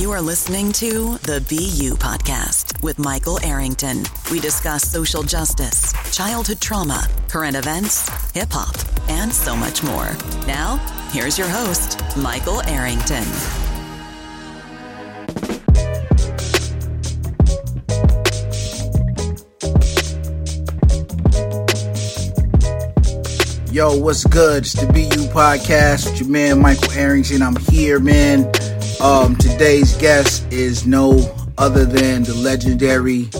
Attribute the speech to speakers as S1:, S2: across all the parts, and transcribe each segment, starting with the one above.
S1: You are listening to the BU Podcast with Michael Arrington. We discuss social justice, childhood trauma, current events, hip hop, and so much more. Now, here's your host, Michael Arrington.
S2: Yo, what's good? It's the BU Podcast with your man Michael Arrington. I'm here, man. Um, today's guest is no other than the legendary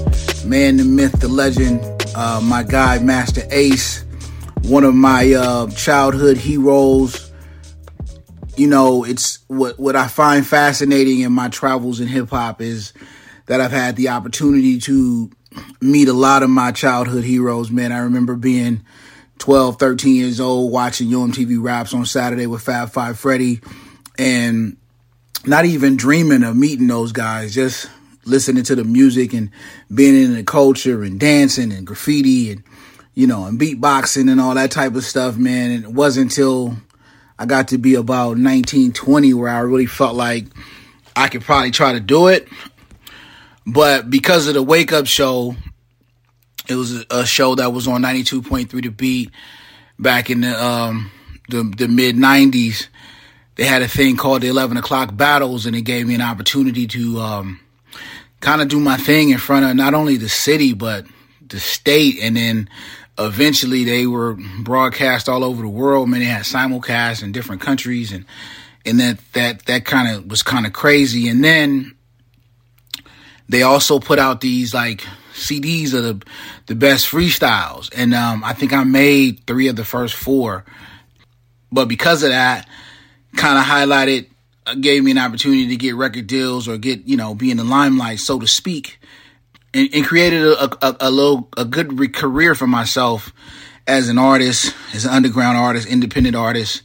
S2: man, the myth, the legend, uh, my guy, Masta Ace, one of my uh, childhood heroes. You know, it's what what I find fascinating in my travels in hip hop is that I've had the opportunity to meet a lot of my childhood heroes. Man, I remember being 12, 13 years old, watching Yo! MTV Raps on Saturday with Fab Five Freddy, and not even dreaming of meeting those guys, just listening to the music and being in the culture and dancing and graffiti and, you know, and beatboxing and all that type of stuff, man. And it wasn't until I got to be about 19, 20 where I really felt like I could probably try to do it. But because of the wake up show, it was a show that was on 92.3 The Beat back in the um, the, the mid 90s. They had a thing called the 11 o'clock battles, and it gave me an opportunity to um, kind of do my thing in front of not only the city, but the state. And then eventually they were broadcast all over the world. Mean, they had simulcast in different countries, and and that that that kind of was kind of crazy. And then they also put out these like CDs of the the best freestyles, and um, I think I made three of the first four. But because of that, kind of highlighted, uh, gave me an opportunity to get record deals or get you know be in the limelight, so to speak, and, and created a, a, a little a good re- career for myself as an artist, as an underground artist, independent artist.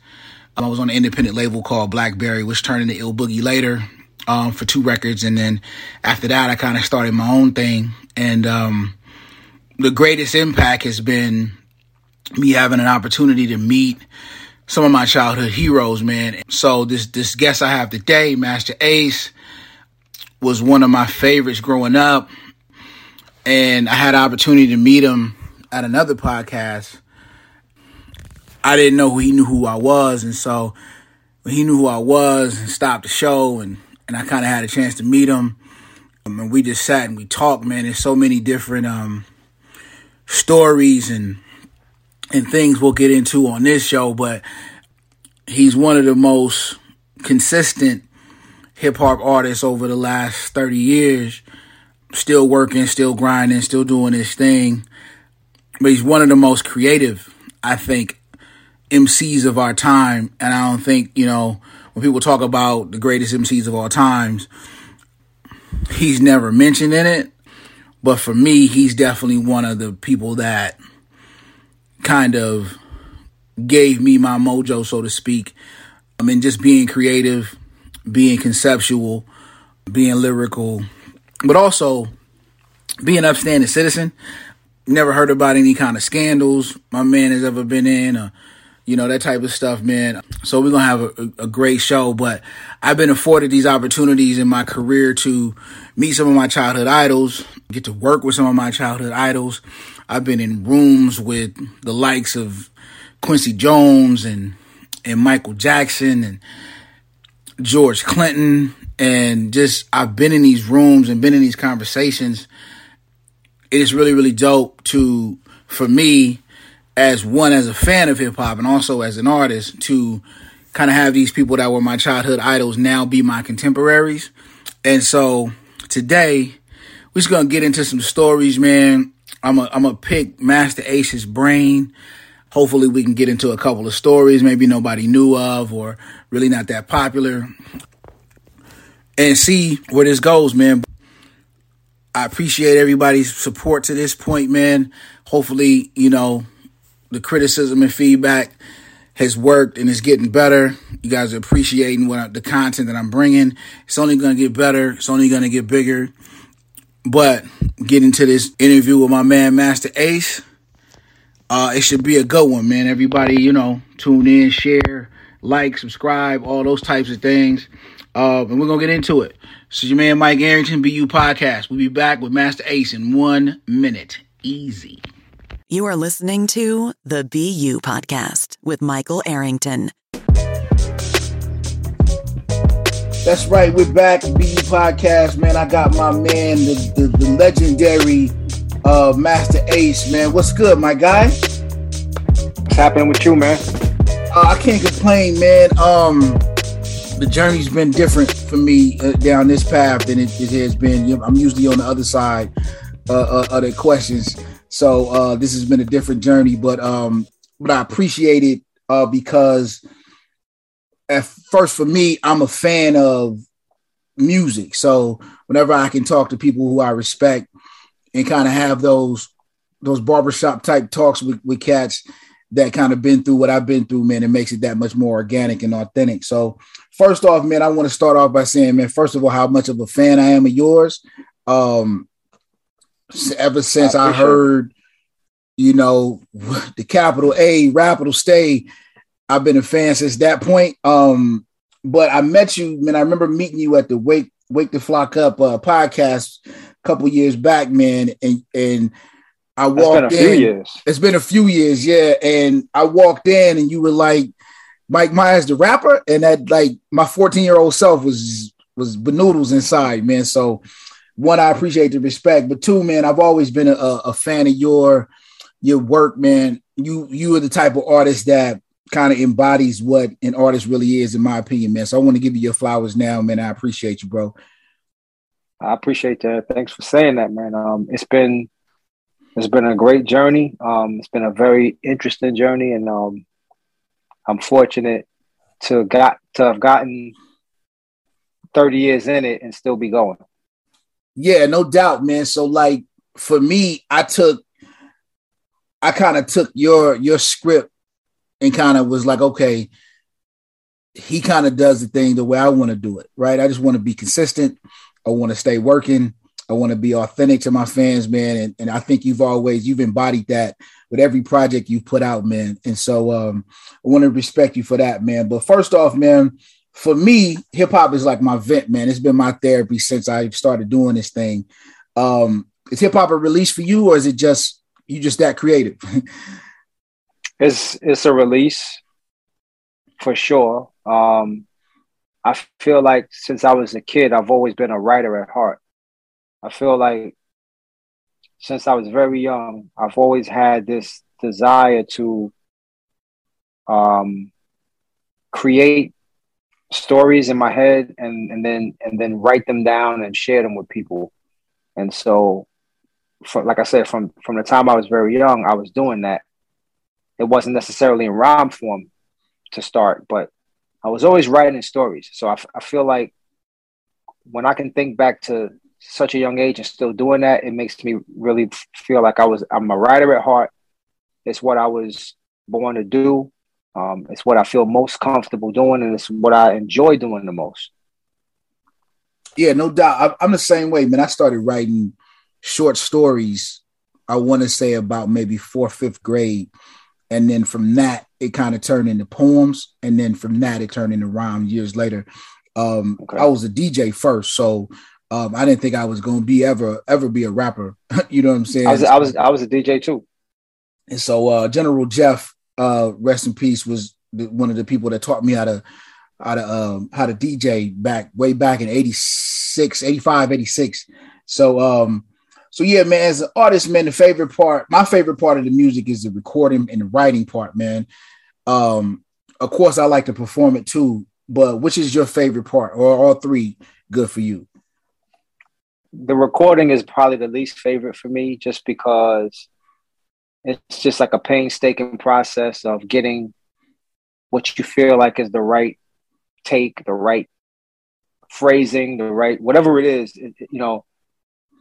S2: Um, I was on an independent label called Blackberry, which turned into Ill Boogie later um, for two records, and then after that, I kind of started my own thing. And um, the greatest impact has been me having an opportunity to meet some of my childhood heroes, man. So this this guest I have today, Masta Ace, was one of my favorites growing up, and I had an opportunity to meet him at another podcast. I didn't know who he knew who I was, and so when he knew who I was and stopped the show and and I kind of had a chance to meet him. Um, and we just sat and we talked, man. There's so many different um, stories and and things we'll get into on this show, but he's one of the most consistent hip hop artists over the last 30 years. Still working, still grinding, still doing his thing. But he's one of the most creative, I think, MCs of our time. And I don't think, you know, when people talk about the greatest MCs of all times, he's never mentioned in it. But for me, he's definitely one of the people that kind of gave me my mojo, so to speak. I mean, just being creative, being conceptual, being lyrical, but also being an upstanding citizen. Never heard about any kind of scandals my man has ever been in. Or, you know, that type of stuff, man. So we're to have a, a, great show, but I've been afforded these opportunities in my career to meet some of my childhood idols, get to work with some of my childhood idols. I've been in rooms with the likes of Quincy Jones and, and Michael Jackson and George Clinton. And just, I've been in these rooms and been in these conversations. It is really, really dope to, for me, as one as a fan of hip hop and also as an artist to kind of have these people that were my childhood idols now be my contemporaries. And so today we're just gonna get into some stories, man. I'm a, I'm gonna pick Masta Ace's brain. Hopefully we can get into a couple of stories maybe nobody knew of or really not that popular and see where this goes, man. I appreciate everybody's support to this point, man. Hopefully, you know, the criticism and feedback has worked and is getting better. You guys are appreciating what I, the content that I'm bringing. It's only going to get better. It's only going to get bigger. But getting to this interview with my man Masta Ace, uh, it should be a good one, man. Everybody, you know, tune in, share, like, subscribe, all those types of things. Uh, and we're gonna get into it. So your man Mike Arrington, BU Podcast. We'll be back with Masta Ace in one minute. Easy.
S1: You are listening to the BU Podcast with Michael Arrington.
S2: That's right, we're back, BU Podcast, man. I got my man, the, the, the legendary uh, Masta Ace, man. What's good, my guy?
S3: What's happening with you, man?
S2: Uh, I can't complain, man. Um, the journey's been different for me uh, down this path than it, it has been. You know, I'm usually on the other side uh, uh, of the questions, so uh, this has been a different journey. But um, but I appreciate it uh, because at first for me, I'm a fan of music. So whenever I can talk to people who I respect and kind of have those those barbershop type talks with, with cats that kind of been through what I've been through, man, it makes it that much more organic and authentic. So first off, man, I want to start off by saying, man, first of all, how much of a fan I am of yours. Um, ever since I, I heard, you know, the capital A, capital stay, I've been a fan since that point. Um, but I met you, man. I remember meeting you at the Wake Wake the Flock Up uh, podcast a couple years back, man, and and I walked in. Years. It's been a few years, yeah. And I walked in, and you were like Mykill Miers, the rapper, and that like my 14 year old self was was benoodles inside, man. So one, I appreciate the respect, but two, man, I've always been a, a fan of your your work, man. You you are the type of artist that kind of embodies what an artist really is, in my opinion, man. So I want to give you your flowers now, man. I appreciate you, bro.
S3: I appreciate that. Thanks for saying that, man. Um, it's been it's been a great journey. Um, it's been a very interesting journey, and um, I'm fortunate to got to have gotten 30 years in it and still be going.
S2: Yeah, no doubt, man. So like for me, I took I kind of took your your script and kind of was like, okay, he kind of does the thing the way I want to do it, right? I just want to be consistent. I want to stay working. I want to be authentic to my fans, man. And, and I think you've always you've embodied that with every project you've put out, man. And so um, I want to respect you for that, man. But first off, man, for me, hip hop is like my vent, man. It's been my therapy since I started doing this thing. Um, is hip hop a release for you, or is it just you just that creative?
S3: it's it's a release for sure. Um, I feel like since I was a kid, I've always been a writer at heart. I feel like since I was very young, I've always had this desire to um, create stories in my head and, and then and then write them down and share them with people. And so, for, like I said, from from the time I was very young, I was doing that it wasn't necessarily in rhyme form to start, but I was always writing stories. So I, I feel like when I can think back to such a young age and still doing that, it makes me really feel like I was I'm a writer at heart. It's what I was born to do. Um, it's what I feel most comfortable doing, and it's what I enjoy doing the most.
S2: Yeah, no doubt. I'm the same way, man. I started writing short stories. I want to say about maybe fourth, fifth grade, and then from that it kind of turned into poems. And then from that it turned into rhyme years later. Um, okay. i was a dj first so um, i didn't think i was going to be ever ever be a rapper. You know what i'm saying?
S3: I was i was, I was a dj too.
S2: And so uh, general jeff uh, rest in peace was the, one of the people that taught me how to how to um, how to dj back way back in 86 85 86 so um so yeah, man, as an artist, man, the favorite part, my favorite part of the music is the recording and the writing part, man. Um, of course, I like to perform it too, but which is your favorite part, or all three good for you?
S3: The recording is probably the least favorite for me, just because it's just like a painstaking process of getting what you feel like is the right take, the right phrasing, the right whatever it is. It, you know,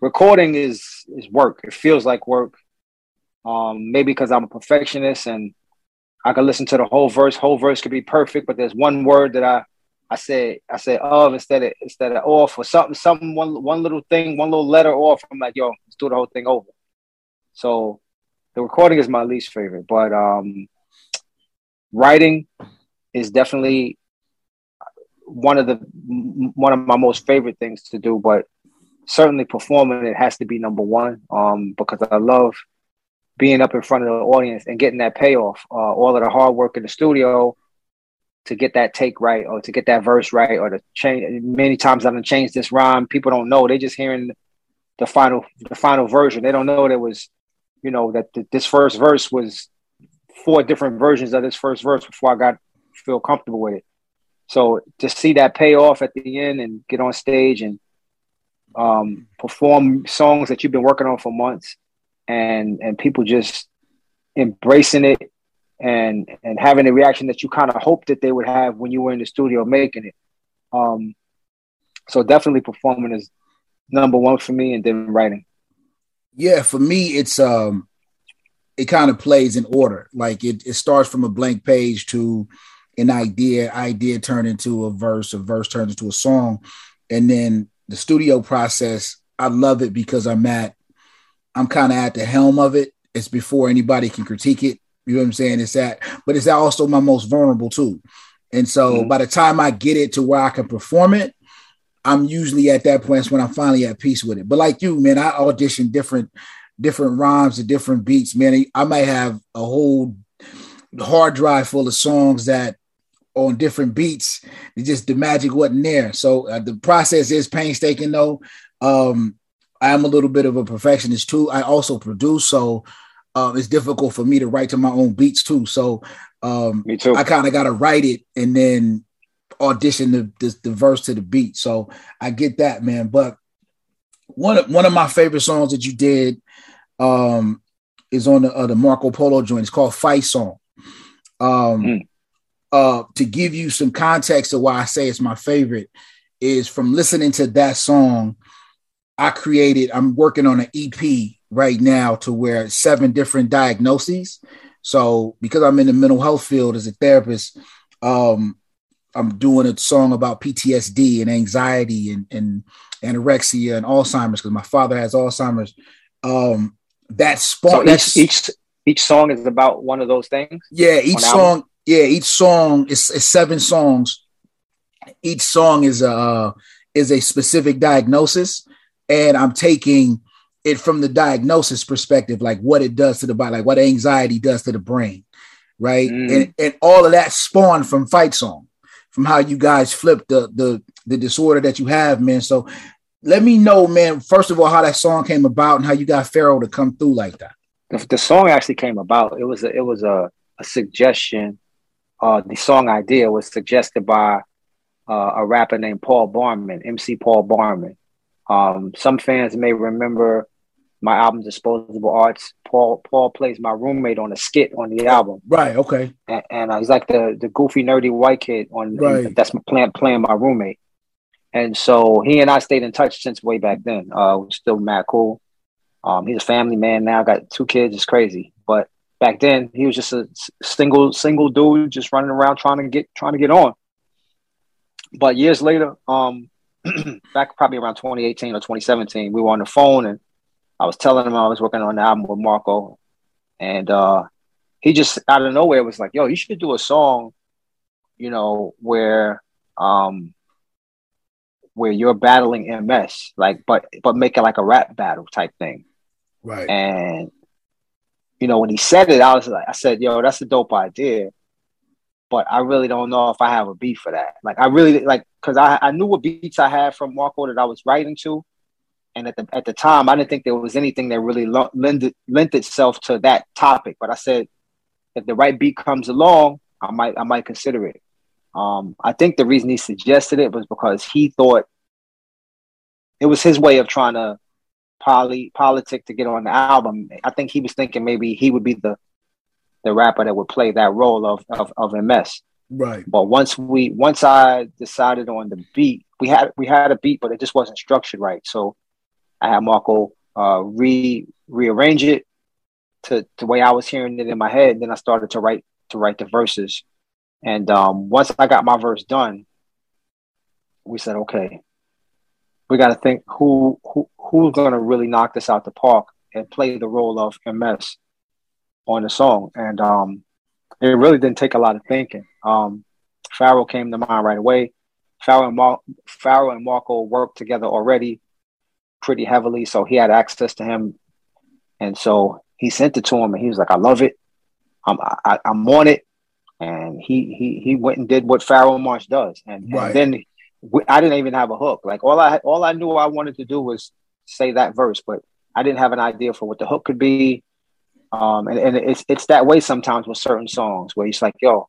S3: recording is is work. It feels like work. Um, maybe because I'm a perfectionist and I can listen to the whole verse. Whole verse could be perfect, but there's one word that I I said I said of instead of instead of off or something something one one little thing one little letter off. I'm like yo, let's do the whole thing over. So the recording is my least favorite, but um, writing is definitely one of the one of my most favorite things to do, but certainly performing it has to be number one um, because I love being up in front of the audience and getting that payoff. Uh, all of the hard work in the studio to get that take right or to get that verse right or to change. Many times I've changed this rhyme. People don't know. They're just hearing the final the final version. They don't know there was, you know, that this first verse was four different versions of this first verse before I got feel comfortable with it. So to see that pay off at the end and get on stage and um, perform songs that you've been working on for months, and and people just embracing it and and having the reaction that you kind of hoped that they would have when you were in the studio making it. Um, so definitely performing is number one for me, and then writing.
S2: Yeah, for me, it's um, it kind of plays in order. Like it, it starts from a blank page to an idea, idea turned into a verse, a verse turns into a song, and then the studio process. I love it because I'm at, I'm kind of at the helm of it. It's before anybody can critique it. You know what I'm saying? It's that, but it's also my most vulnerable too. And so mm-hmm. by the time I get it to where I can perform it, I'm usually at that point when I'm finally at peace with it. But like you, man, I audition different different rhymes and different beats, man. I might have a whole hard drive full of songs that on different beats. It just the magic wasn't there. So uh, the process is painstaking though. Um, I'm a little bit of a perfectionist too. I also produce, so uh, it's difficult for me to write to my own beats too. So um, me too. I kind of got to write it and then audition the, the, the verse to the beat. So I get that, man. But one of one of my favorite songs that you did um, is on the uh, the Marco Polo joint. It's called Fight Song. Um, mm. Uh, to give you some context of why I say it's my favorite is from listening to that song. I created. I'm working on an EP right now to where seven different diagnoses. So because I'm in the mental health field as a therapist, um, I'm doing a song about PTSD and anxiety and, and anorexia and Alzheimer's because my father has Alzheimer's. Um, that spawn.
S3: So each, each each song is about one of those things.
S2: Yeah, each song. Album? Yeah, each song is, is, seven songs. Each song is a is a specific diagnosis, and I'm taking it from the diagnosis perspective, like what it does to the body, like what anxiety does to the brain, right? Mm. And and all of that spawned from Fight Song, from how you guys flipped the the the disorder that you have, man. So let me know, man. First of all, how that song came about and how you got Pharoahe to come through like that.
S3: The, the song actually came about. It was a, it was a, a suggestion. Uh, the song idea was suggested by uh, a rapper named Paul Barman, MC Paul Barman. Um, some fans may remember my album Disposable Arts. Paul Paul plays my roommate on a skit on the album.
S2: Right. Okay.
S3: And, and uh, he's like the the goofy nerdy white kid on right. that's my playing playing my roommate. And so he and I stayed in touch since way back then. Uh, we're still mad cool. Um, he's a family man now, got two kids. It's crazy. Back then, he was just a single single dude, just running around trying to get trying to get on. But years later, um, back probably around 2018 or 2017, we were on the phone and I was telling him I was working on the album with Marco, and uh, he just out of nowhere was like, "Yo, you should do a song, you know, where um, where you're battling MS, like, but but make it like a rap battle type thing."
S2: Right.
S3: And you know, when he said it, I was like, I said, "Yo, that's a dope idea." But I really don't know if I have a beat for that. Like, I really like because I, I knew what beats I had from Marco that I was writing to, and at the at the time, I didn't think there was anything that really lent lent itself to that topic. But I said, if the right beat comes along, I might I might consider it. Um, I think the reason he suggested it was because he thought it was his way of trying to poly politic to get on the album. I think he was thinking maybe he would be the the rapper that would play that role of of, of MS.
S2: Right.
S3: But once we once I decided on the beat, we had we had a beat, but it just wasn't structured right. So I had Marco uh, re rearrange it to the way I was hearing it in my head. And then I started to write to write the verses. And um, once I got my verse done, we said, okay, we got to think who who who's gonna really knock this out the park and play the role of MS on the song. And um, it really didn't take a lot of thinking. Um, Pharoahe came to mind right away. Pharoahe and, Mar- Pharoahe and Marco worked together already pretty heavily, so he had access to him, and so he sent it to him, and he was like, "I love it. I'm I, am on it." And he he he went and did what Pharoahe Monch does, and, right. and then I didn't even have a hook. Like all I all I knew I wanted to do was say that verse, but I didn't have an idea for what the hook could be. Um, and, and it's it's that way sometimes with certain songs where it's like, yo,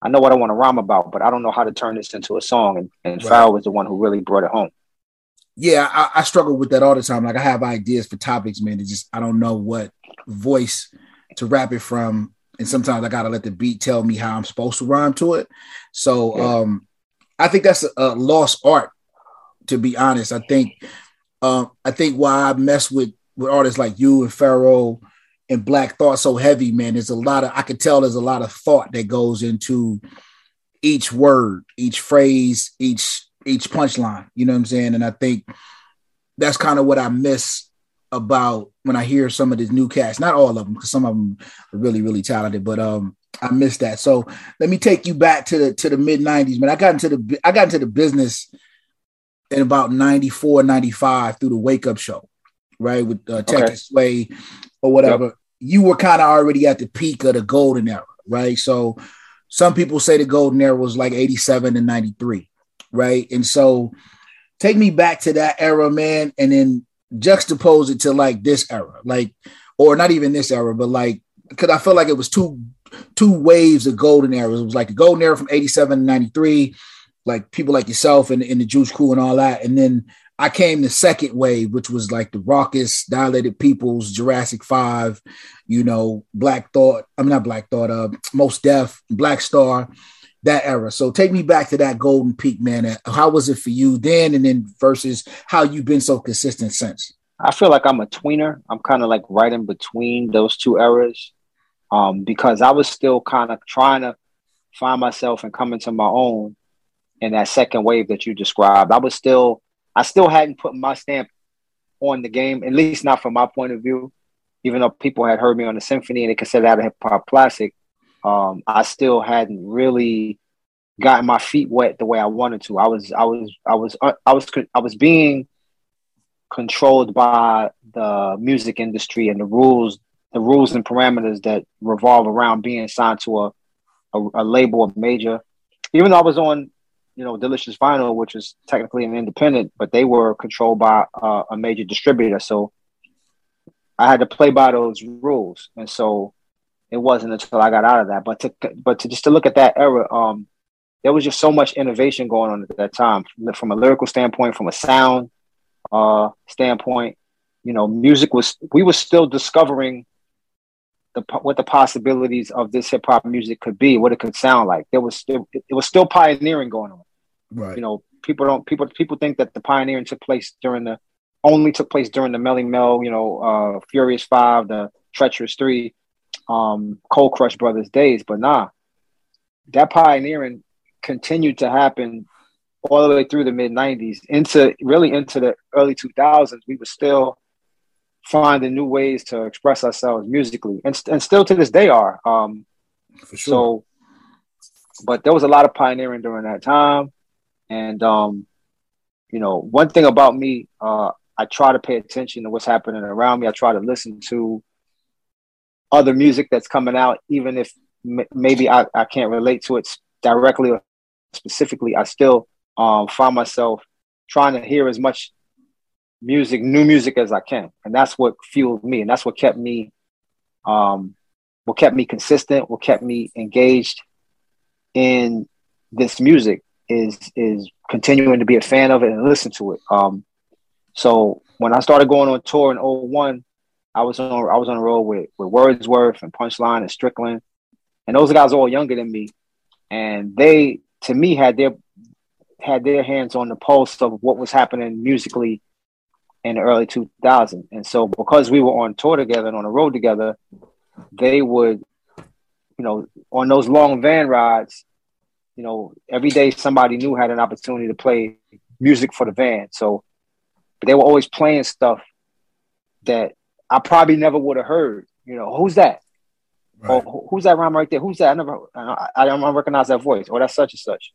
S3: I know what I want to rhyme about, but I don't know how to turn this into a song. And, and right. Pharoahe was the one who really brought it home.
S2: Yeah, I, I, struggle with that all the time. Like I have ideas for topics, man. It just I don't know what voice to rap it from. And sometimes I gotta let the beat tell me how I'm supposed to rhyme to it. So yeah. um I think that's a, a, lost art, to be honest. I think um I think why I mess with with artists like you and Pharoahe and Black Thought so heavy, man. There's a lot of I can tell there's a lot of thought that goes into each word, each phrase, each each punchline. You know what I'm saying? And I think that's kind of what I miss about when I hear some of these new cats. Not all of them, because some of them are really, really talented, but um, I missed that. So let me take you back to the to the mid '90s, man. I got into the I got into the business in about 94, 95 through the Wake Up Show, right? With uh, Tech okay. Sway or whatever. Yep. You were kind of already at the peak of the golden era, right? So some people say the golden era was like 87 and 93, right? And so take me back to that era, man, and then juxtapose it to like this era, like, or not even this era, but like, because I feel like it was two two waves of golden eras. It was like the golden era from 87 to 93, like people like yourself and, and the Juice Crew and all that. And then I came the second wave, which was like the Rawkus, Dilated Peoples, Jurassic Five, you know, Black Thought. I'm not Black Thought, uh, Mos Def, Black Star, that era. So take me back to that golden peak, man. How was it for you then, and then versus how you've been so consistent since?
S3: I feel like I'm a tweener. I'm kind of like right in between those two eras, um, because I was still kind of trying to find myself and come into my own in that second wave that you described. I was still, I still hadn't put my stamp on the game, at least not from my point of view. Even though people had heard me on the symphony and they considered that a hip hop classic, um, I still hadn't really gotten my feet wet the way I wanted to. I was, I was, I was, uh, I was, I was being controlled by the music industry and the rules, the rules and parameters that revolve around being signed to a, a, a label, a major. Even though I was on, you know, Delicious Vinyl, which is technically an independent, but they were controlled by uh, a major distributor. So I had to play by those rules, and so it wasn't until I got out of that. But to but to just to look at that era, um, there was just so much innovation going on at that time, from a lyrical standpoint, from a sound uh, standpoint. You know, music was we were still discovering the what the possibilities of this hip hop music could be, what it could sound like. There was still it was still pioneering going on. Right. You know, people don't people people think that the pioneering took place during the only took place during the Melle Mel, you know, uh, Furious Five, the Treacherous Three um, Cold Crush Brothers days, but nah, that pioneering continued to happen all the way through the mid 90s into really into the early 2000s. We were still finding new ways to express ourselves musically and, and still to this day are. Um, For sure. So, but there was a lot of pioneering during that time. And, um, you know, one thing about me, uh, I try to pay attention to what's happening around me. I try to listen to other music that's coming out, even if m- maybe I, I can't relate to it directly or specifically, I still um, find myself trying to hear as much music, new music as I can, and that's what fueled me, and that's what kept me, um, what kept me consistent, what kept me engaged in this music is is continuing to be a fan of it and listen to it. Um, so when I started going on tour in 01, I was on I was on the road with with Wordsworth and Punchline and Stricklin, and those guys are all younger than me, and they to me had their had their hands on the pulse of what was happening musically in the early 2000s. And so because we were on tour together and on the road together, they would, you know, on those long van rides, you know, every day somebody new had an opportunity to play music for the van. So they were always playing stuff that I probably never would have heard. You know, who's that? Right. Oh, or who's that rhyme right there? Who's that? I never, I, I don't recognize that voice. Or that's such and such.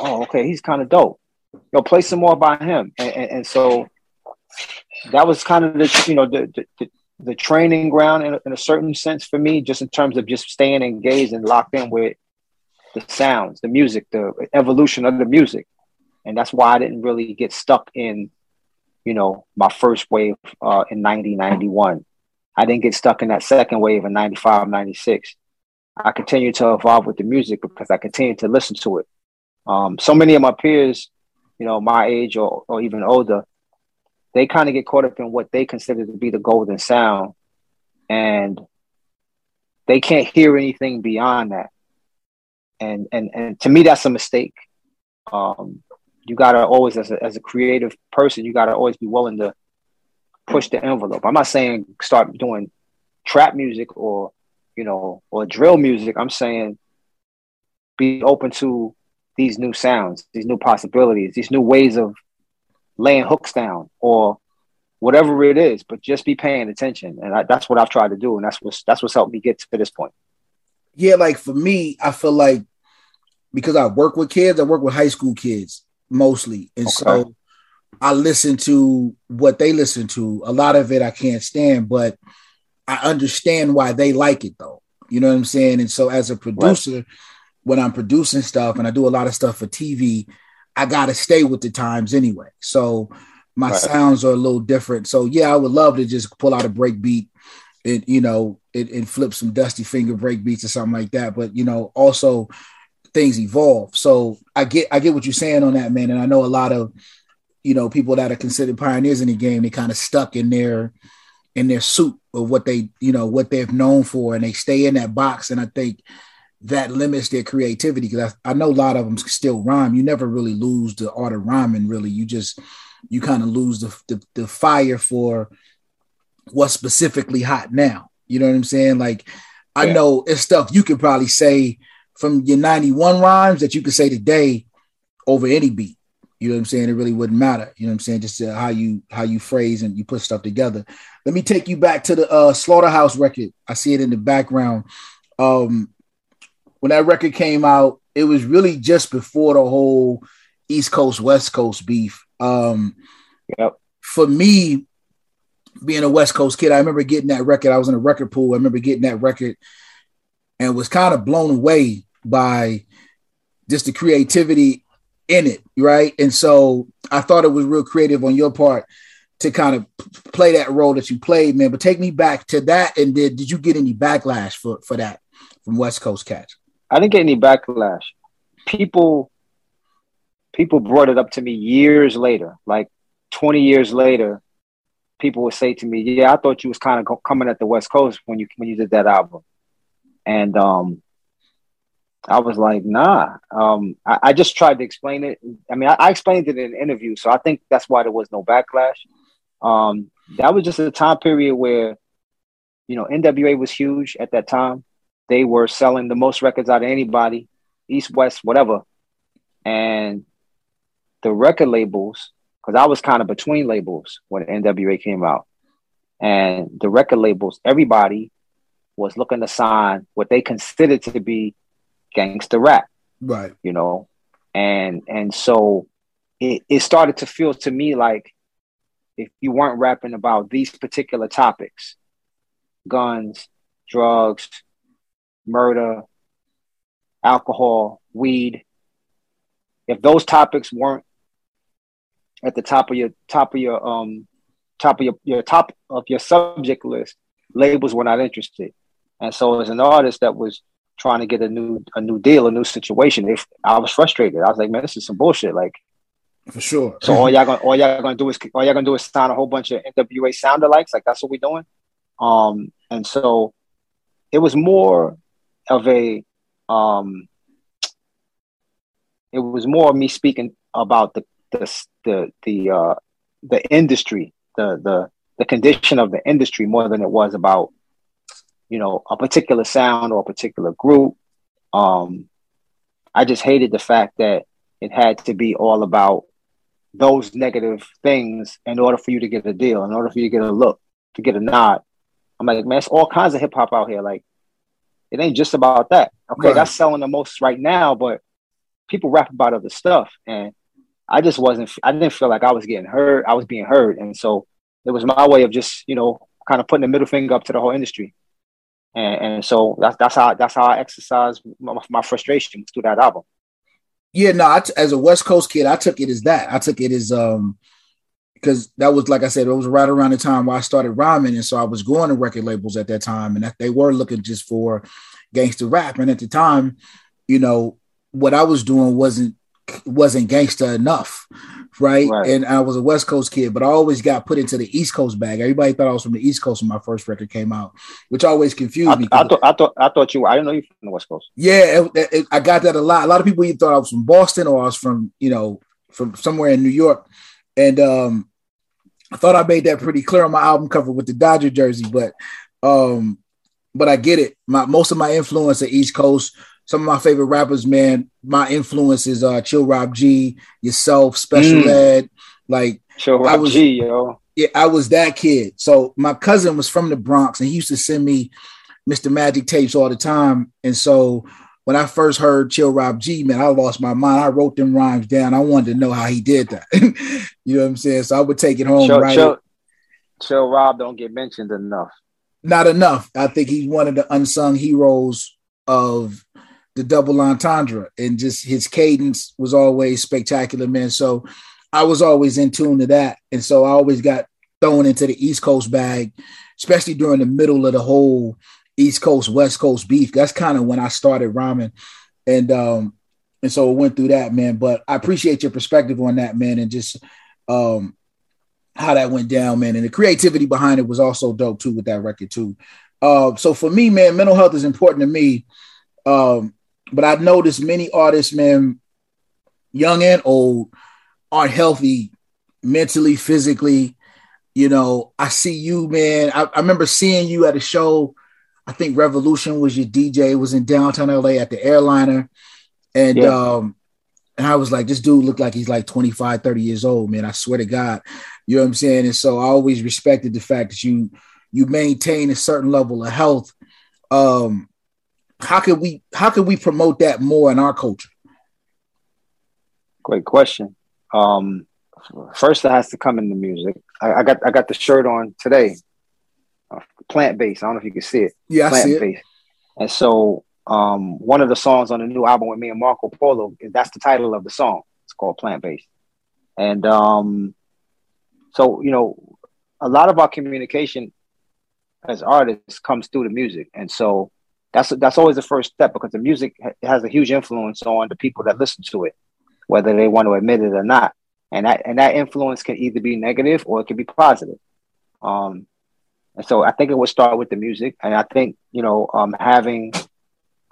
S3: oh, okay, he's kind of dope. Yo, play some more by him. And, and, and, so that was kind of the you know the the, the training ground in, in a certain sense for me, just in terms of just staying engaged and locked in with the sounds, the music, the evolution of the music. And that's why I didn't really get stuck in, you know, my first wave uh, in 1991. I didn't get stuck in that second wave in 95, 96. I continued to evolve with the music because I continued to listen to it. Um, so many of my peers, you know, my age or, or even older, they kind of get caught up in what they consider to be the golden sound. And they can't hear anything beyond that. And and and to me that's a mistake. Um, you gotta always as a as a creative person, you gotta always be willing to push the envelope. I'm not saying start doing trap music or you know or drill music. I'm saying be open to these new sounds, these new possibilities, these new ways of laying hooks down or whatever it is. But just be paying attention, and I, that's what I've tried to do, and that's what's that's what's helped me get to this point.
S2: Yeah, like for me, I feel like because I work with kids, I work with high school kids mostly, and okay. so I listen to what they listen to. A lot of it I can't stand, but I understand why they like it though. You know what I'm saying? And so as a producer, right. when I'm producing stuff and I do a lot of stuff for TV, I gotta stay with the times anyway. So my right. sounds are a little different. So yeah, I would love to just pull out a break beat and you know and, and flip some dusty finger break beats or something like that. But you know, also things evolve. So I get I get what you're saying on that, man. And I know a lot of you know people that are considered pioneers in the game, they kind of stuck in their in their suit of what they you know what they've known for, and they stay in that box. And I think that limits their creativity because I, I, know a lot of them still rhyme. You never really lose the art of rhyming, really. You just you kind of lose the, the, the fire for what's specifically hot now. You know what I'm saying? Like I know it's stuff you could probably say from your 91 rhymes that you could say today over any beat. You know what I'm saying? It really wouldn't matter. You know what I'm saying? Just uh, how you how you phrase and you put stuff together. Let me take you back to the uh, Slaughterhouse record. I see it in the background. Um, when that record came out, it was really just before the whole East Coast West Coast beef. Um,
S3: yep.
S2: For me, being a West Coast kid, I remember getting that record. I was in a record pool. I remember getting that record and was kind of blown away by just the creativity in it, right? And so I thought it was real creative on your part to kind of play that role that you played, man. But take me back to that, and did did you get any backlash for for that from West Coast cats?
S3: I didn't get any backlash. People people brought it up to me years later, like twenty years later. People would say to me, "Yeah, I thought you was kind of coming at the West Coast when you when you did that album." And um, I was like, nah. Um, I, I, just tried to explain it. I mean, I, I, explained it in an interview, so I think that's why there was no backlash. Um, that was just a time period where, you know, NWA was huge at that time. They were selling the most records out of anybody, East, West, whatever. And the record labels, because I was kind of between labels when NWA came out. And the record labels, everybody was looking to sign what they considered to be gangster rap.
S2: Right.
S3: You know, and and so it, it started to feel to me like if you weren't rapping about these particular topics, guns, drugs, murder, alcohol, weed, if those topics weren't at the top of your top of your um top of your, your top of your subject list, labels were not interested. And so as an artist that was trying to get a new a new deal, a new situation, if I was frustrated. I was like, man, this is some bullshit. Like
S2: for sure.
S3: So all y'all gonna all y'all gonna do is all y'all gonna do is sign a whole bunch of NWA sound alikes. Like that's what we're doing. Um, and so it was more of a um it was more me speaking about the the the the uh the industry, the the the condition of the industry more than it was about you know, a particular sound or a particular group. Um, I just hated the fact that it had to be all about those negative things in order for you to get a deal, in order for you to get a look, to get a nod. I'm like, man, it's all kinds of hip hop out here. Like, it ain't just about that. Okay, right. that's selling the most right now, but people rap about other stuff, and I just wasn't. I didn't feel like I was getting heard. I was being heard, and so it was my way of just you know kind of putting the middle finger up to the whole industry. And, and so that's that's how that's how I exercise my, my frustration through that album.
S2: Yeah, no, I t- as a West Coast kid, I took it as that. I took it as um because that was like I said, it was right around the time where I started rhyming, and so I was going to record labels at that time, and that they were looking just for gangster rap. And at the time, you know, what I was doing wasn't wasn't gangster enough, right? right? And I was a West Coast kid, but I always got put into the East Coast bag. Everybody thought I was from the East Coast when my first record came out, which always confused
S3: I,
S2: me.
S3: I thought I thought I thought you. Were, I didn't know you from the West Coast.
S2: Yeah, it, it, I got that a lot. A lot of people either thought I was from Boston or I was from you know from somewhere in New York, and um, I thought I made that pretty clear on my album cover with the Dodger jersey, but um, but I get it. My most of my influence at East Coast some of my favorite rappers, man. My influence is uh Chill Rob G, yourself, Special mm. Ed. Like
S3: Chill Rob I was, G, yo.
S2: Yeah, I was that kid. So my cousin was from the Bronx and he used to send me Mr. Magic tapes all the time. And so when I first heard Chill Rob G, man, I lost my mind. I wrote them rhymes down. I wanted to know how he did that. you know what I'm saying? So I would take it home.
S3: Chill,
S2: right.
S3: Chill, Chill Rob don't get mentioned enough.
S2: Not enough. I think he's one of the unsung heroes of the double entendre and just his cadence was always spectacular, man. So I was always in tune to that. And so I always got thrown into the East Coast bag, especially during the middle of the whole East Coast, West Coast beef. That's kind of when I started rhyming. And um, and so it went through that, man. But I appreciate your perspective on that, man, and just um how that went down, man. And the creativity behind it was also dope too with that record too. Uh, so for me, man, mental health is important to me. Um, but I've noticed many artists, man, young and old, aren't healthy mentally, physically. You know, I see you, man. I, I remember seeing you at a show. I think Revolution was your DJ. It was in downtown LA at the airliner. And yeah. um, and I was like, this dude looked like he's like 25, 30 years old, man. I swear to God. You know what I'm saying? And so I always respected the fact that you you maintain a certain level of health. Um, how can we how can we promote that more in our culture?
S3: Great question. Um, first, it has to come in the music. I, I got I got the shirt on today, plant based. I don't know if you can see it.
S2: Yeah,
S3: plant
S2: based.
S3: And so, um, one of the songs on the new album with me and Marco Polo is that's the title of the song. It's called Plant Based. And um, so you know, a lot of our communication as artists comes through the music, and so that's that's always the first step because the music has a huge influence on the people that listen to it, whether they want to admit it or not. And that and that influence can either be negative or it can be positive. Um, and so I think it would start with the music, and I think you know um, having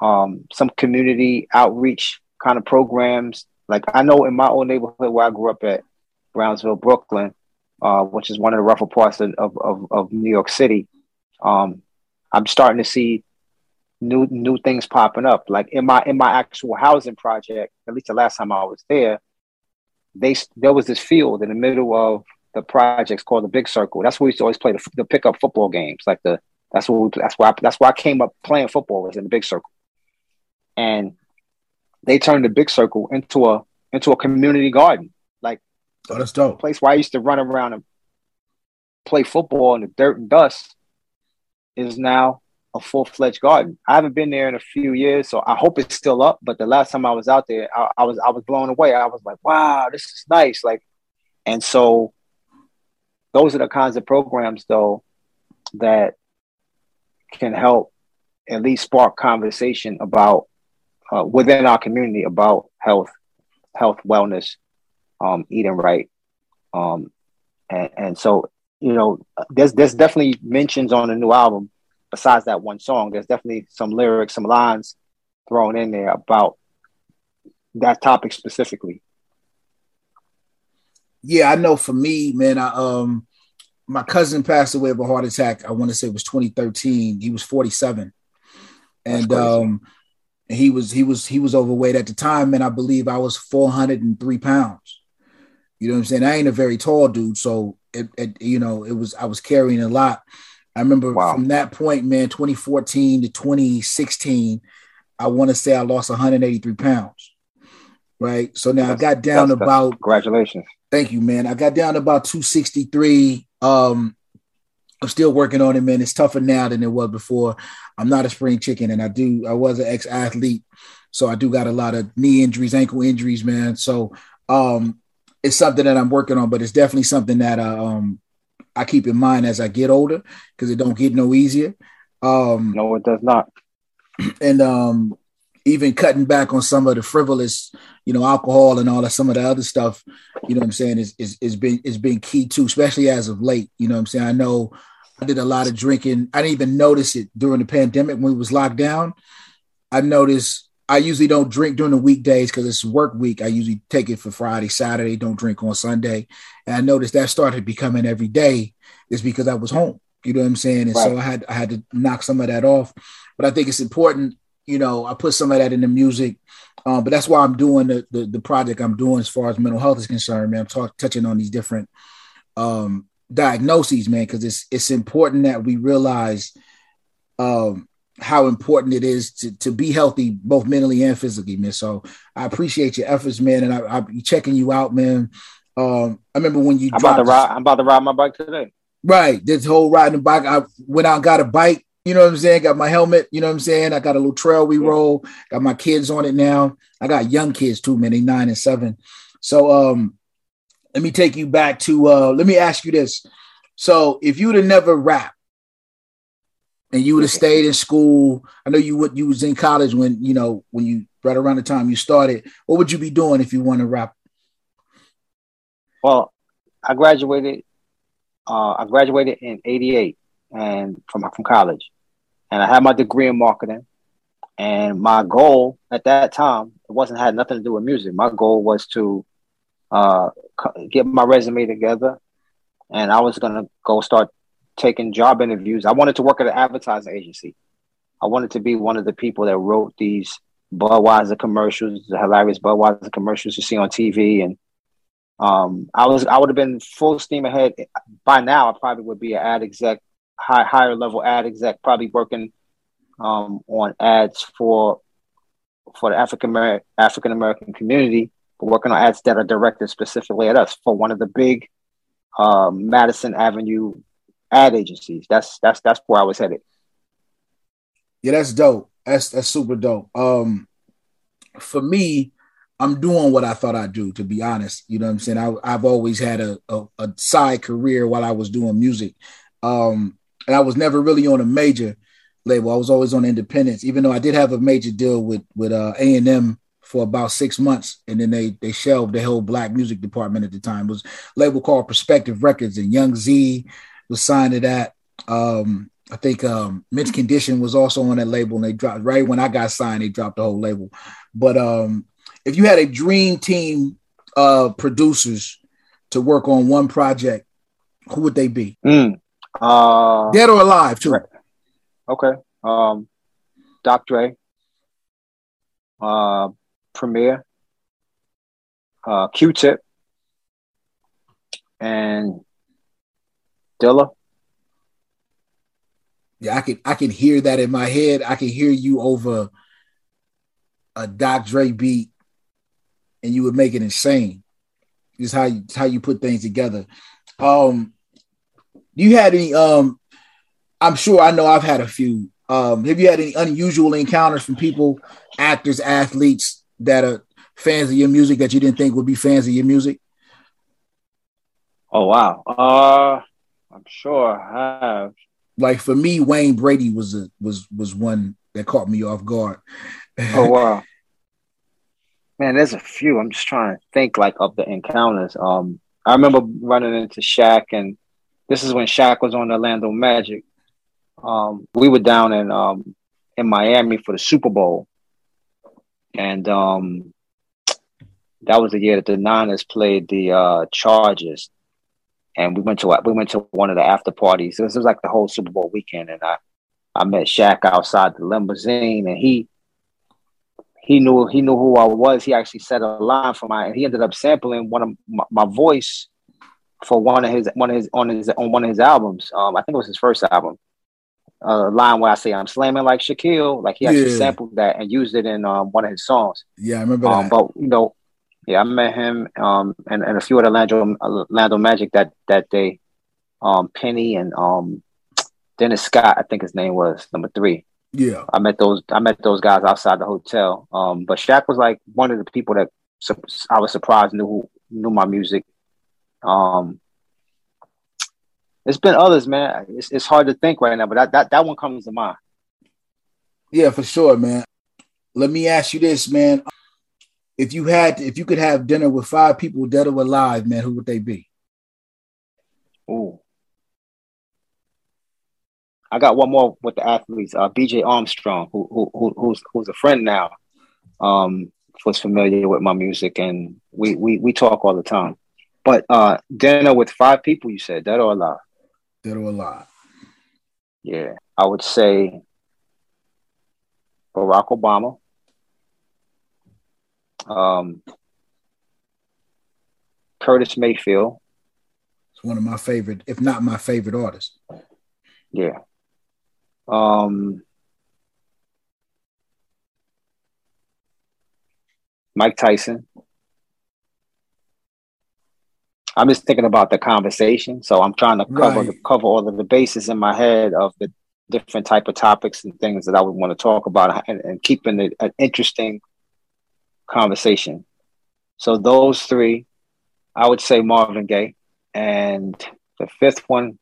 S3: um, some community outreach kind of programs. Like I know in my own neighborhood where I grew up at, Brownsville, Brooklyn, uh, which is one of the rougher parts of, of, of New York City. Um, I'm starting to see new new things popping up. Like in my in my actual housing project, at least the last time I was there, they there was this field in the middle of the projects called the Big Circle. That's where we used to always play the, the pickup football games. Like the that's what we, that's why that's why I came up playing football was in the Big Circle, and they turned the Big Circle into a into a community garden. Like
S2: oh, that's dope.
S3: Place where I used to run around and play football in the dirt and dust is now a full fledged garden. I haven't been there in a few years, so I hope it's still up. But the last time I was out there, I, I, was I was blown away. I was like, wow, this is nice. Like, and so those are the kinds of programs though that can help at least spark conversation about uh, within our community about health, health, wellness, um, eating right, um, and, and so you know, there's there's definitely mentions on the new album besides that one song, there's definitely some lyrics, some lines thrown in there about that topic specifically.
S2: Yeah, I know for me, man, I um my cousin passed away of a heart attack. I want to say it was 2013. He was 47. And um he was he was he was overweight at the time, and I believe I was 403 pounds. You know what I'm saying? I ain't a very tall dude, so it, it you know it was I was carrying a lot. I remember wow. from that point, man, 2014 to 2016, I want to say I lost 183 pounds. right? So now that's, I got down about
S3: congratulations.
S2: Thank you, man. I got down to about 263. Um, I'm still working on it, man. It's tougher now than it was before. I'm not a spring chicken, and I do. I was an ex athlete, so I do got a lot of knee injuries, ankle injuries, man. So um, it's something that I'm working on, but it's definitely something that I, uh, um, I keep in mind as I get older because it don't get no easier. Um,
S3: no, it does not.
S2: And um, even cutting back on some of the frivolous, you know, alcohol and all that, some of the other stuff, you know what I'm saying, is is is been is been key too, especially as of late. You know what I'm saying? I know I did a lot of drinking. I didn't even notice it during the pandemic when we was locked down. I noticed I usually don't drink during the weekdays because it's work week. I usually take it for Friday, Saturday, don't drink on Sunday. And I noticed that started becoming every day is because I was home. You know what I'm saying? And right. so I had I had to knock some of that off. But I think it's important, you know, I put some of that in the music. Um, but that's why I'm doing the, the, the project I'm doing as far as mental health is concerned, man. I'm talk, touching on these different um, diagnoses, man, because it's it's important that we realize um, how important it is to, to be healthy both mentally and physically, man. So I appreciate your efforts, man, and I, I'll be checking you out, man. Um, I remember when you
S3: I'm about to ride. I'm about to ride my bike today.
S2: Right, this whole riding the bike. I went out and got a bike. You know what I'm saying? Got my helmet. You know what I'm saying? I got a little trail we roll. Got my kids on it now. I got young kids too, man. They nine and seven. So um, let me take you back to. uh Let me ask you this. So if you'd have never rapped and you would have stayed in school, I know you would you was in college when you know when you right around the time you started. What would you be doing if you want to rap?
S3: Well, I graduated. Uh, I graduated in '88 and from from college, and I had my degree in marketing. And my goal at that time it wasn't had nothing to do with music. My goal was to uh, get my resume together, and I was gonna go start taking job interviews. I wanted to work at an advertising agency. I wanted to be one of the people that wrote these Budweiser commercials, the hilarious Budweiser commercials you see on TV. And um, I was I would have been full steam ahead. By now, I probably would be an ad exec, high, higher level ad exec, probably working um, on ads for for the African African American community, but working on ads that are directed specifically at us for one of the big uh, Madison Avenue ad agencies. That's that's that's where I was headed.
S2: Yeah, that's dope. That's that's super dope. Um, for me, I'm doing what I thought I'd do. To be honest, you know what I'm saying. I, I've always had a, a, a side career while I was doing music, um, and I was never really on a major label. I was always on independence, even though I did have a major deal with with uh, A and M for about six months, and then they they shelved the whole black music department at the time. It was label called Perspective Records, and Young Zee was signed to that. Um, I think um, Mint Condition was also on that label, and they dropped right when I got signed. They dropped the whole label. But um, if you had a dream team of producers to work on one project, who would they be?
S3: Mm. Uh,
S2: Dead or alive, too.
S3: Right. Okay. Um, Doc Dre, uh, Premier, uh, Q-Tip, and Dilla?
S2: Yeah, I can I can hear that in my head. I can hear you over a Doc Dre beat, and you would make it insane. Is how you how you put things together. Um, you had any? Um, I'm sure I know I've had a few. Um, have you had any unusual encounters from people, actors, athletes that are fans of your music that you didn't think would be fans of your music?
S3: Oh wow. Uh I'm sure I have.
S2: Like for me, Wayne Brady was a was was one that caught me off guard.
S3: oh wow. Man, there's a few. I'm just trying to think like of the encounters. Um I remember running into Shaq and this is when Shaq was on the Orlando Magic. Um we were down in um in Miami for the Super Bowl. And um that was the year that the Niners played the uh Chargers and we went to we went to one of the after parties. This was like the whole Super Bowl weekend, and I I met Shaq outside the limousine, and he he knew he knew who I was. He actually said a line for my, and he ended up sampling one of my, my voice for one of his one of his on his on one of his albums. Um, I think it was his first album. A line where I say I'm slamming like Shaquille, like he actually yeah. sampled that and used it in um, one of his songs.
S2: Yeah, I remember um,
S3: But you know, Yeah, I met him um, and, and a few other Lando, Lando Magic that that day. Um, Penny and um, Dennis Scott, I think his name was number three.
S2: Yeah,
S3: I met those. I met those guys outside the hotel. Um, but Shaq was like one of the people that I was surprised knew who, knew my music. Um, it's been others, man. It's, it's hard to think right now, but that, that that one comes to mind.
S2: Yeah, for sure, man. Let me ask you this, man. If you had, if you could have dinner with five people dead or alive, man, who would they be?
S3: Ooh. I got one more with the athletes. Uh, B.J. Armstrong, who, who, who who's who's a friend now, um, was familiar with my music, and we we we talk all the time. But uh, dinner with five people, you said dead or alive?
S2: Dead or alive?
S3: Yeah, I would say Barack Obama. Um, Curtis Mayfield.
S2: It's one of my favorite, if not my favorite artists.
S3: Yeah. Um, Mike Tyson. I'm just thinking about the conversation, so I'm trying to cover right. the, cover all of the bases in my head of the different type of topics and things that I would want to talk about, and, and keeping it an interesting conversation. So those three, I would say Marvin Gaye, and the fifth one,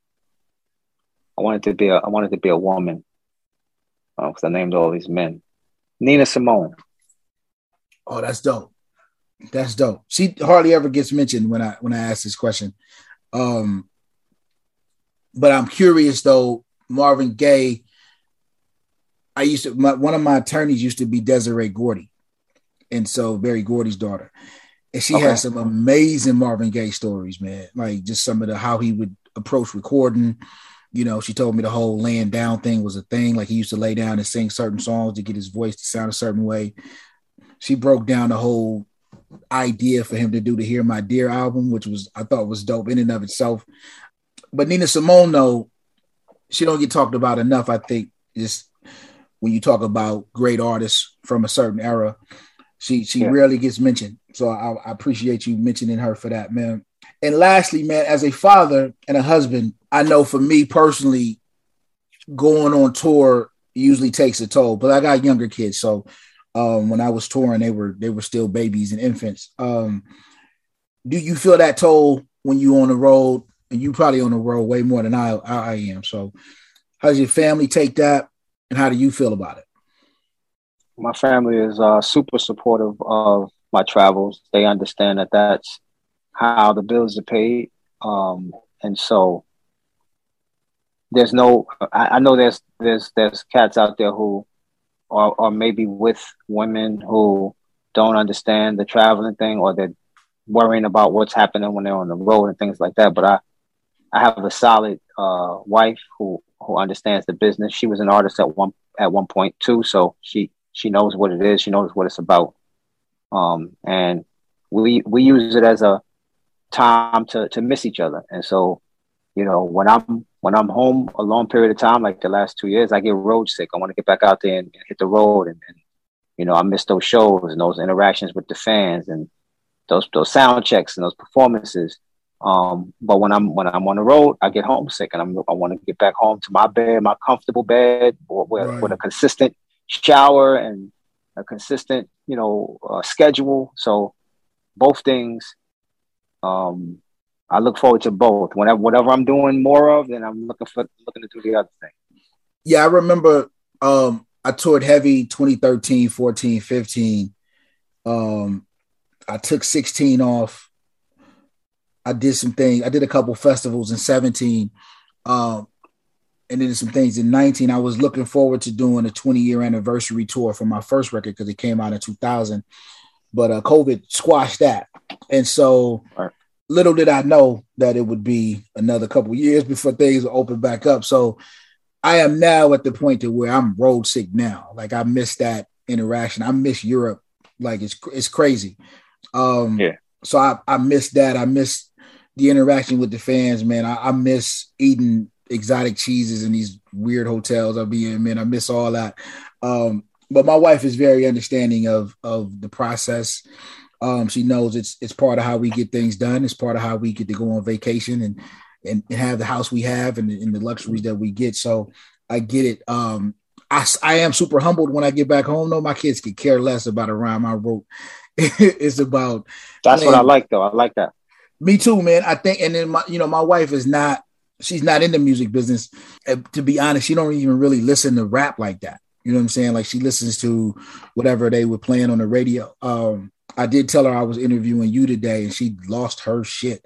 S3: I wanted to be a I wanted to be a woman, because uh, I named all these men. Nina Simone.
S2: Oh, that's dope. That's dope. She hardly ever gets mentioned when I when I ask this question. Um, but I'm curious though, Marvin Gaye. I used to my, one of my attorneys used to be Desiree Gordy, and so Berry Gordy's daughter, and she okay. has some amazing Marvin Gaye stories, man. Like just some of the how he would approach recording. You know, she told me the whole laying down thing was a thing. Like he used to lay down and sing certain songs to get his voice to sound a certain way. She broke down the whole idea for him to do the Here, My Dear album, which was I thought was dope in and of itself. But Nina Simone, though, she don't get talked about enough. I think just when you talk about great artists from a certain era, she she yeah. rarely gets mentioned. So I, I appreciate you mentioning her for that, man. And lastly, man, as a father and a husband, I know for me personally, going on tour usually takes a toll. But I got younger kids, so um, when I was touring, they were they were still babies and infants. Um, do you feel that toll when you on the road? And you probably on the road way more than I I am. So, how does your family take that, and how do you feel about it?
S3: My family is uh, super supportive of my travels. They understand that that's how the bills are paid, um, and so there's no. I, I know there's there's there's cats out there who or, or maybe with women who don't understand the traveling thing or they're worrying about what's happening when they're on the road and things like that. But I, I have a solid uh, wife who who understands the business. She was an artist at one at one point too, so she she knows what it is. She knows what it's about, um, and we we use it as a time to to miss each other. And so, you know, when I'm when I'm home a long period of time, like the last two years, I get road sick. I want to get back out there and, and hit the road, and, and, you know, I miss those shows and those interactions with the fans and those those sound checks and those performances. Um, but when I'm when I'm on the road, I get homesick, and I'm, I want to get back home to my bed, my comfortable bed, with, right. with a consistent shower and a consistent, you know, uh, schedule. So both things um, I look forward to both. Whenever whatever I'm doing more of, then I'm looking for looking to do the other thing.
S2: Yeah, I remember um I toured heavy 2013, 14, 15. Um I took 16 off. I did some things. I did a couple festivals in 17. Um and then some things in 19. I was looking forward to doing a 20 year anniversary tour for my first record because it came out in 2000. But uh, COVID squashed that. And so right little did I know that it would be another couple years before things will open back up. So I am now at the point to where I'm road sick now. Like I miss that interaction. I miss Europe. Like it's it's crazy. Um yeah. so I, I miss that. I miss the interaction with the fans, man. I, I miss eating exotic cheeses in these weird hotels I'll be in, man. I miss all that. Um, but my wife is very understanding of of the process Um, she knows it's it's part of how we get things done. It's part of how we get to go on vacation and and, and have the house we have and, and the luxuries that we get. So I get it. Um, I, I am super humbled when I get back home. No, my kids could care less about a rhyme I wrote. it's about
S3: that's what I like though. I like that.
S2: Me too, man. I think, and then my, you know, my wife is not. She's not in the music business. to be honest, she don't even really listen to rap like that. You know what I'm saying? Like she listens to whatever they were playing on the radio. Um, I did tell her I was interviewing you today, and she lost her shit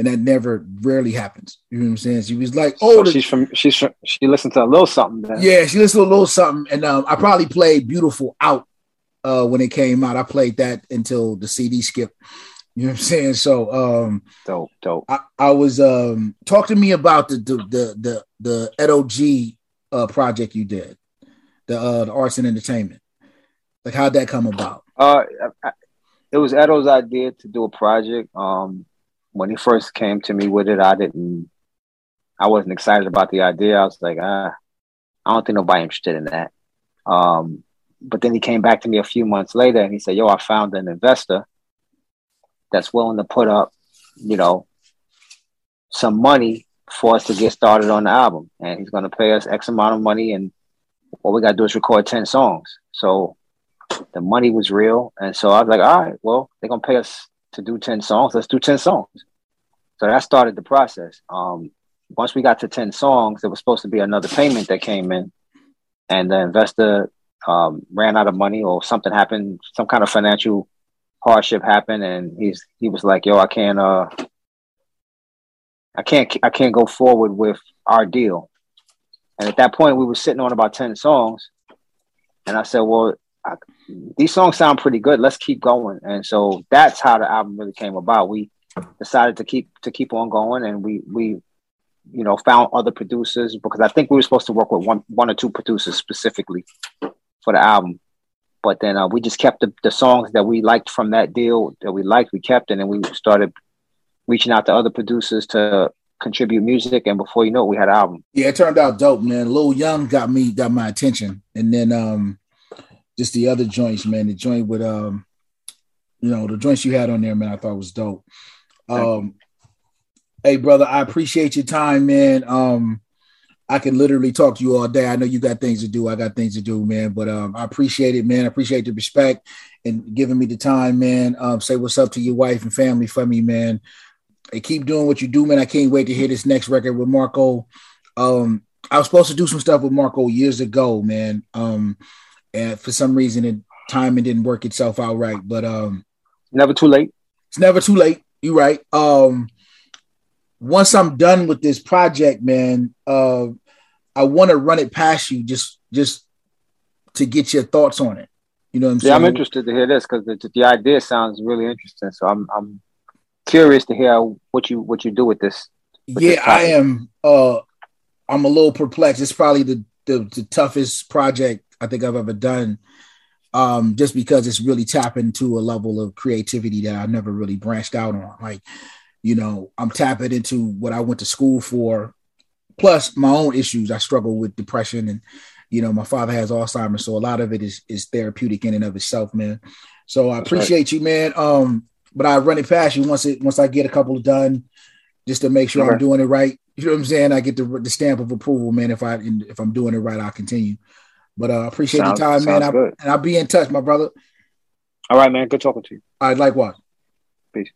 S2: and that never rarely happens. You know what I'm saying? She was like, "Oh,
S3: so she's from she's from, she listened to a little something." Then.
S2: Yeah, she listened to a little something, and um, I probably played "Beautiful" out uh, when it came out. I played that until the CD skipped. You know what I'm saying? So, um,
S3: dope, dope.
S2: I, I was um, talk to me about the the the the, the Edo G uh, project you did, the uh, the arts and entertainment. Like, how'd that come about?
S3: Uh, I, it was Edo's idea to do a project. Um, when he first came to me with it, I didn't, I wasn't excited about the idea. I was like, ah, I don't think nobody interested in that. Um, but then he came back to me a few months later and he said, yo, I found an investor that's willing to put up, you know, some money for us to get started on the album. And he's going to pay us X amount of money. And what we got to do is record 10 songs. So the money was real. And so I was like, all right, well, they're to pay us to do 10 songs. Let's do 10 songs. So that started the process. Um, once we got to 10 songs, there was supposed to be another payment that came in. And the investor um, ran out of money or something happened, some kind of financial hardship happened. And he's, he was like, yo, I can't, uh, I can't, I can't go forward with our deal. And at that point, we were sitting on about 10 songs. And I said, well, I, these songs sound pretty good. Let's keep going. And so that's how the album really came about. We decided to keep to keep on going, and we we you know found other producers because I think we were supposed to work with one one or two producers specifically for the album. But then uh, we just kept the, the songs that we liked from that deal that we liked. We kept, and then we started reaching out to other producers to contribute music, and before you know it, we had an album.
S2: Yeah, it turned out dope, man. Lil Young got me got my attention, and then um just the other joints, man. The joint with um, you know, the joints you had on there, man, I thought was dope. Um, hey brother, I appreciate your time, man. Um, I can literally talk to you all day. I know you got things to do. I got things to do, man. But um, I appreciate it, man. I appreciate the respect and giving me the time, man. Um, say what's up to your wife and family for me, man. And keep doing what you do, man. I can't wait to hear this next record with Marco. Um, I was supposed to do some stuff with Marco years ago, man. Um, and for some reason it timing didn't work itself out right. But um,
S3: never too late.
S2: It's never too late. You're right. Um, once I'm done with this project, man, uh, I want to run it past you just just to get your thoughts on it. You know what I'm
S3: yeah,
S2: saying?
S3: I'm interested to hear this because the, the idea sounds really interesting. So I'm I'm curious to hear what you what you do with this.
S2: With yeah, this I am. Uh, I'm a little perplexed. It's probably the, the the toughest project I think I've ever done. Um, just because it's really tapping into a level of creativity that I've never really branched out on. Like, you know, I'm tapping into what I went to school for, plus my own issues. I struggle with depression and you know, my father has Alzheimer's, so a lot of it is is therapeutic in and of itself, man. So I appreciate right. you, man. Um, but I run it past you once it once I get a couple done, just to make sure I'm doing it right. You know what I'm saying? I get the the stamp of approval, man. If I if I'm doing it right, I'll continue. But uh, appreciate sounds, your time, man. I, and I'll be in touch, my brother.
S3: All right, man. Good talking to you.
S2: All right, likewise.
S3: Peace.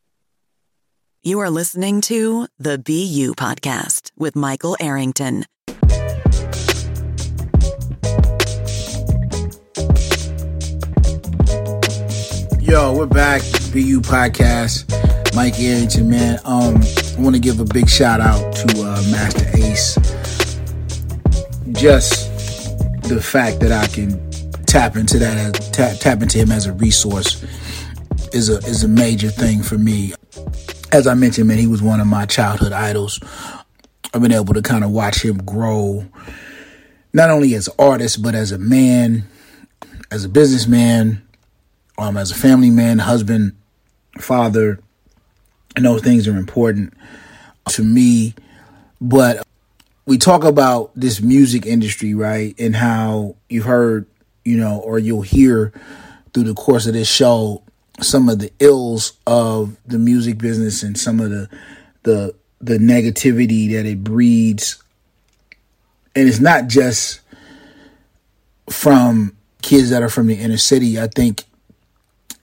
S1: You are listening to the BU podcast with Michael Arrington.
S2: Yo, we're back. BU podcast. Mike Arrington, man. Um, I want to give a big shout out to uh, Masta Ace. Just the fact that I can tap into that tap, tap into him as a resource is a is a major thing for me. As I mentioned, man, he was one of my childhood idols. I've been able to kind of watch him grow, not only as an artist but as a man, as a businessman, um, as a family man, husband, father. And those things are important to me. But we talk about this music industry, right? And how you've heard, you know, or you'll hear through the course of this show some of the ills of the music business and some of the the the negativity that it breeds. And it's not just from kids that are from the inner city. I think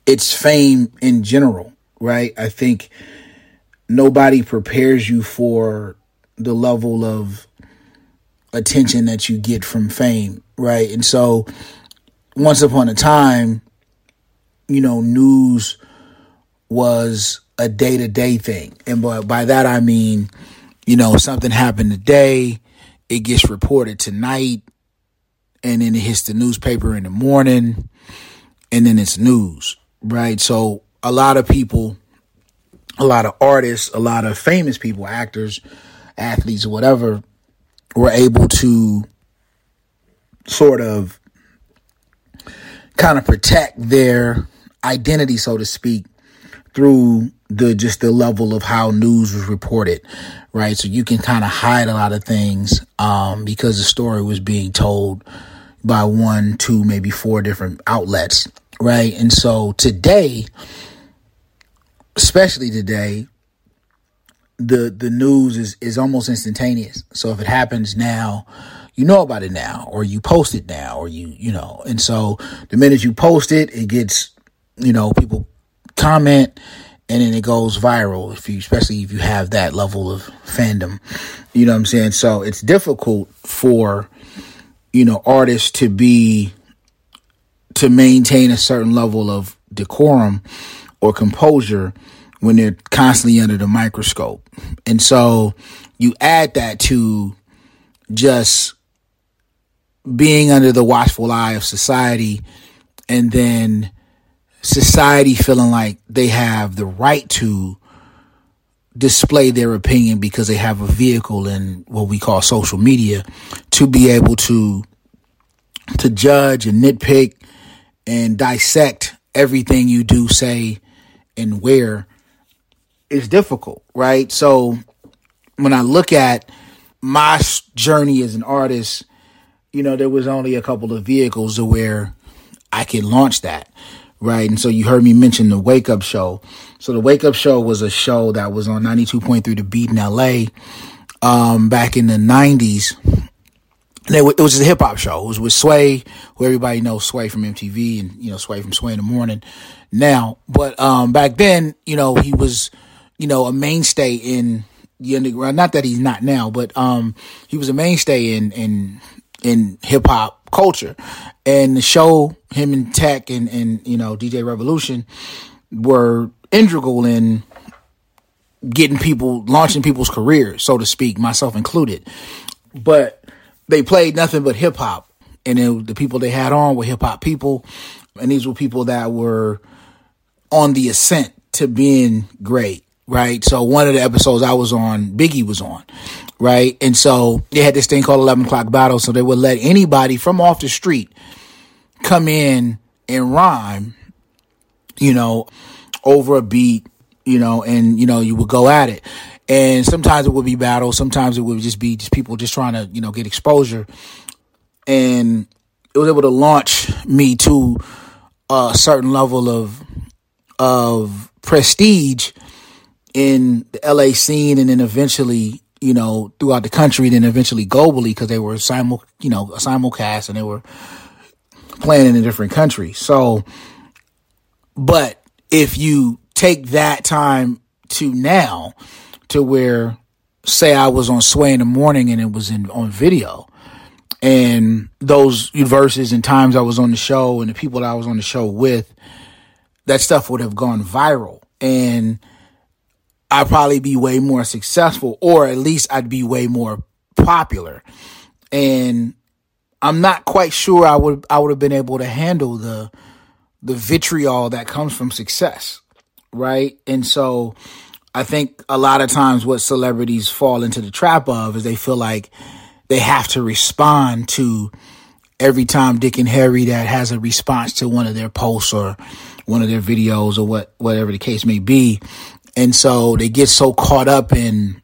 S2: it's fame in general right? I think nobody prepares you for the level of attention that you get from fame right and so once upon a time you know, news was a day to day thing. And by, by that I mean, you know, something happened today, it gets reported tonight, and then it hits the newspaper in the morning, and then it's news, right? So a lot of people, a lot of artists, a lot of famous people, actors, athletes, whatever, were able to sort of kind of protect their identity, so to speak, through the just the level of how news was reported, right? So you can kind of hide a lot of things um, because the story was being told by one, two, maybe four different outlets, right? And so today, especially today, the the news is is almost instantaneous. So if it happens now, you know about it now, or you post it now, or you you know, and so the minute you post it, it gets you know, people comment and then it goes viral if you especially if you have that level of fandom. You know what I'm saying? So it's difficult for you know artists to be to maintain a certain level of decorum or composure when they're constantly under the microscope. And so you add that to just being under the watchful eye of society and then society feeling like they have the right to display their opinion because they have a vehicle in what we call social media to be able to to judge and nitpick and dissect everything you do say and wear is difficult right so when i look at my journey as an artist you know there was only a couple of vehicles to where i could launch that right? And so you heard me mention the Wake Up Show. So the Wake Up Show was a show that was on 92.3 The Beat in LA um, back in the 90s. And it, was a hip hop show. It was with Sway, who everybody knows Sway from MTV and, you know, Sway from Sway in the Morning now. But um, back then, you know, he was, you know, a mainstay in the underground. Not that he's not now, but um, he was a mainstay in, in, in hip hop culture. And the show, him and Tech and, and you know, DJ Revolution were integral in getting people, launching people's careers, so to speak, myself included. But they played nothing but hip hop. And it, the people they had on were hip hop people. And these were people that were on the ascent to being great right? So one of the episodes I was on, Biggie was on, right? And so they had this thing called 11 o'clock battle. So they would let anybody from off the street come in and rhyme, you know, over a beat, you know, and, you know, you would go at it. And sometimes it would be battle. Sometimes it would just be just people just trying to, you know, get exposure. And it was able to launch me to a certain level of, of prestige in the LA scene and then eventually, you know, throughout the country, then eventually globally because they were simul, you know, a simulcast and they were playing in different country. So, but if you take that time to now to where, say I was on Sway in the morning and it was in on video and those verses and times I was on the show and the people that I was on the show with, that stuff would have gone viral. And I'd probably be way more successful, or at least I'd be way more popular. And I'm not quite sure I would I would have been able to handle the the vitriol that comes from success, right? And so I think a lot of times what celebrities fall into the trap of is they feel like they have to respond to every time Dick and Harry that has a response to one of their posts or one of their videos or what whatever the case may be and so they get so caught up in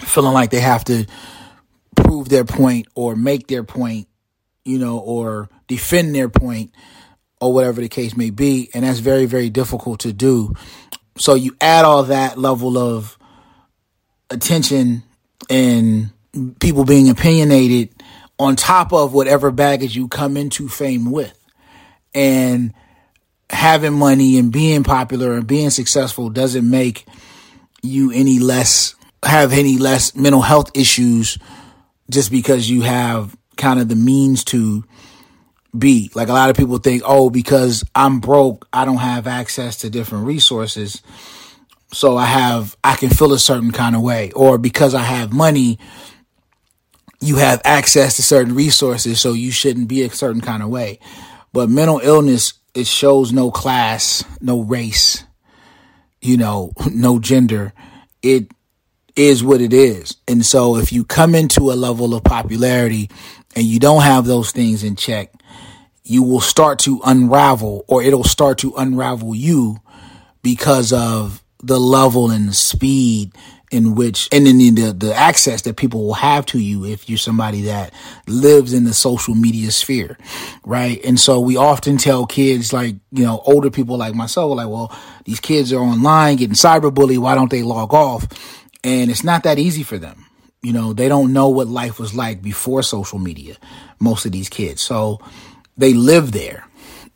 S2: feeling like they have to prove their point or make their point, you know, or defend their point or whatever the case may be. And that's very, very difficult to do. So you add all that level of attention and people being opinionated on top of whatever baggage you come into fame with. And having money and being popular and being successful doesn't make you any less have any less mental health issues just because you have kind of the means to be. Like a lot of people think, oh, because I'm broke, I don't have access to different resources. So I have, I can feel a certain kind of way. Or because I have money, you have access to certain resources, so you shouldn't be a certain kind of way. But mental illness, it shows no class, no race, you know, no gender. It is what it is. And so if you come into a level of popularity and you don't have those things in check, you will start to unravel or it'll start to unravel you because of the level and the speed in which and then the the access that people will have to you if you're somebody that lives in the social media sphere right? And so we often tell kids like you know older people like myself like well these kids are online getting cyberbullied. Why don't they log off? And it's not that easy for them. You know they don't know what life was like before social media most of these kids. So they live there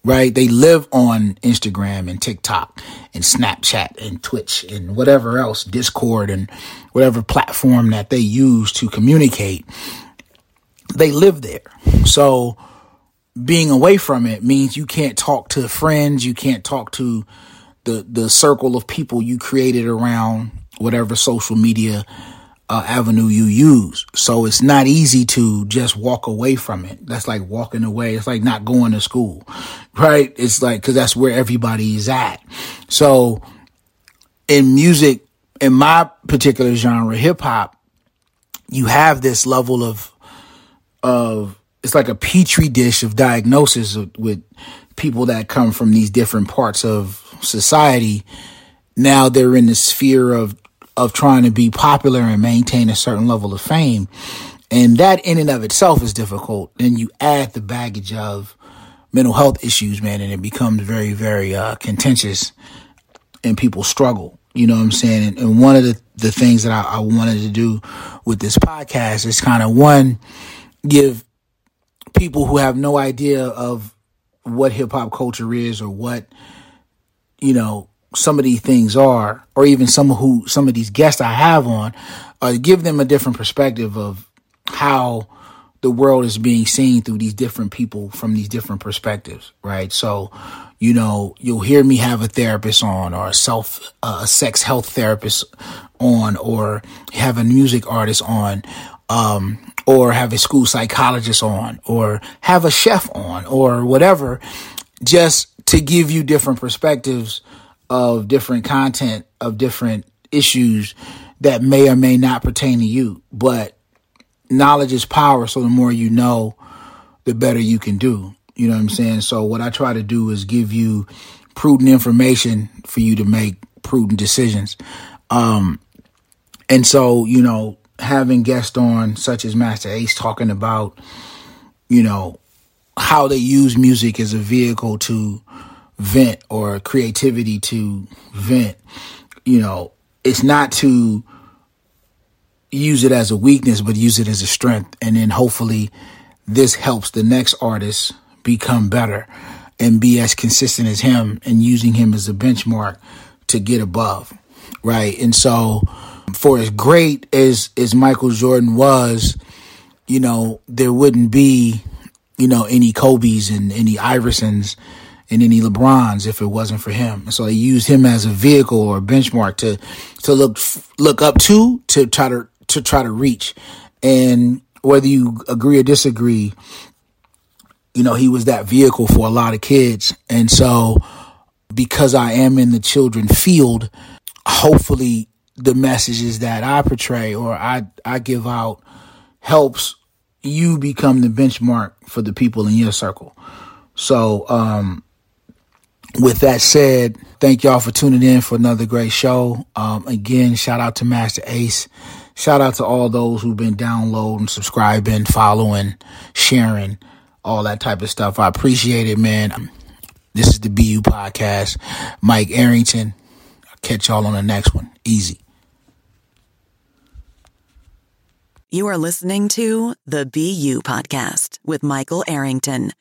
S2: right? They live on Instagram and TikTok and Snapchat and Twitch and whatever else, Discord and whatever platform that they use to communicate. They live there. So being away from it means you can't talk to friends, you can't talk to the the circle of people you created around whatever social media uh, avenue you use. So it's not easy to just walk away from it. That's like walking away. It's like not going to school, right? It's like, cause that's where everybody is at. So in music, in my particular genre, hip hop, you have this level of, of, it's like a petri dish of diagnosis with, with people that come from these different parts of society. Now they're in the sphere of of trying to be popular and maintain a certain level of fame. And that in and of itself is difficult. Then you add the baggage of mental health issues, man, and it becomes very, very uh, contentious and people struggle. You know what I'm saying? And, and one of the, the things that I, I wanted to do with this podcast is kind of one, give people who have no idea of what hip hop culture is or what, you know, some of these things are, or even some of who some of these guests I have on, uh, give them a different perspective of how the world is being seen through these different people from these different perspectives, right? So, you know, you'll hear me have a therapist on, or a self, uh, a sex health therapist on, or have a music artist on, um, or have a school psychologist on, or have a chef on, or whatever, just to give you different perspectives of different content of different issues that may or may not pertain to you. But knowledge is power. So the more you know, the better you can do. You know what I'm saying? So what I try to do is give you prudent information for you to make prudent decisions. Um, and so, you know, having guests on such as Masta Ace talking about, you know, how they use music as a vehicle to vent or creativity to vent, you know, it's not to use it as a weakness, but use it as a strength. And then hopefully this helps the next artist become better and be as consistent as him and using him as a benchmark to get above. Right. And so for as great as, as Michael Jordan was, you know, there wouldn't be, you know, any Kobe's and any Iversons and any LeBrons if it wasn't for him. so they used him as a vehicle or a benchmark to to look look up to to try to to try to reach. And whether you agree or disagree, you know, he was that vehicle for a lot of kids. And so because I am in the children field, hopefully the messages that I portray or I I give out helps you become the benchmark for the people in your circle. So um with that said, thank y'all for tuning in for another great show. Um, again, shout out to Masta Ace. Shout out to all those who've been downloading, subscribing, following, sharing, all that type of stuff. I appreciate it, man. This is the BU podcast. Mike Arrington. I'll catch y'all on the next one. Easy.
S1: You are listening to the BU podcast with Michael Arrington.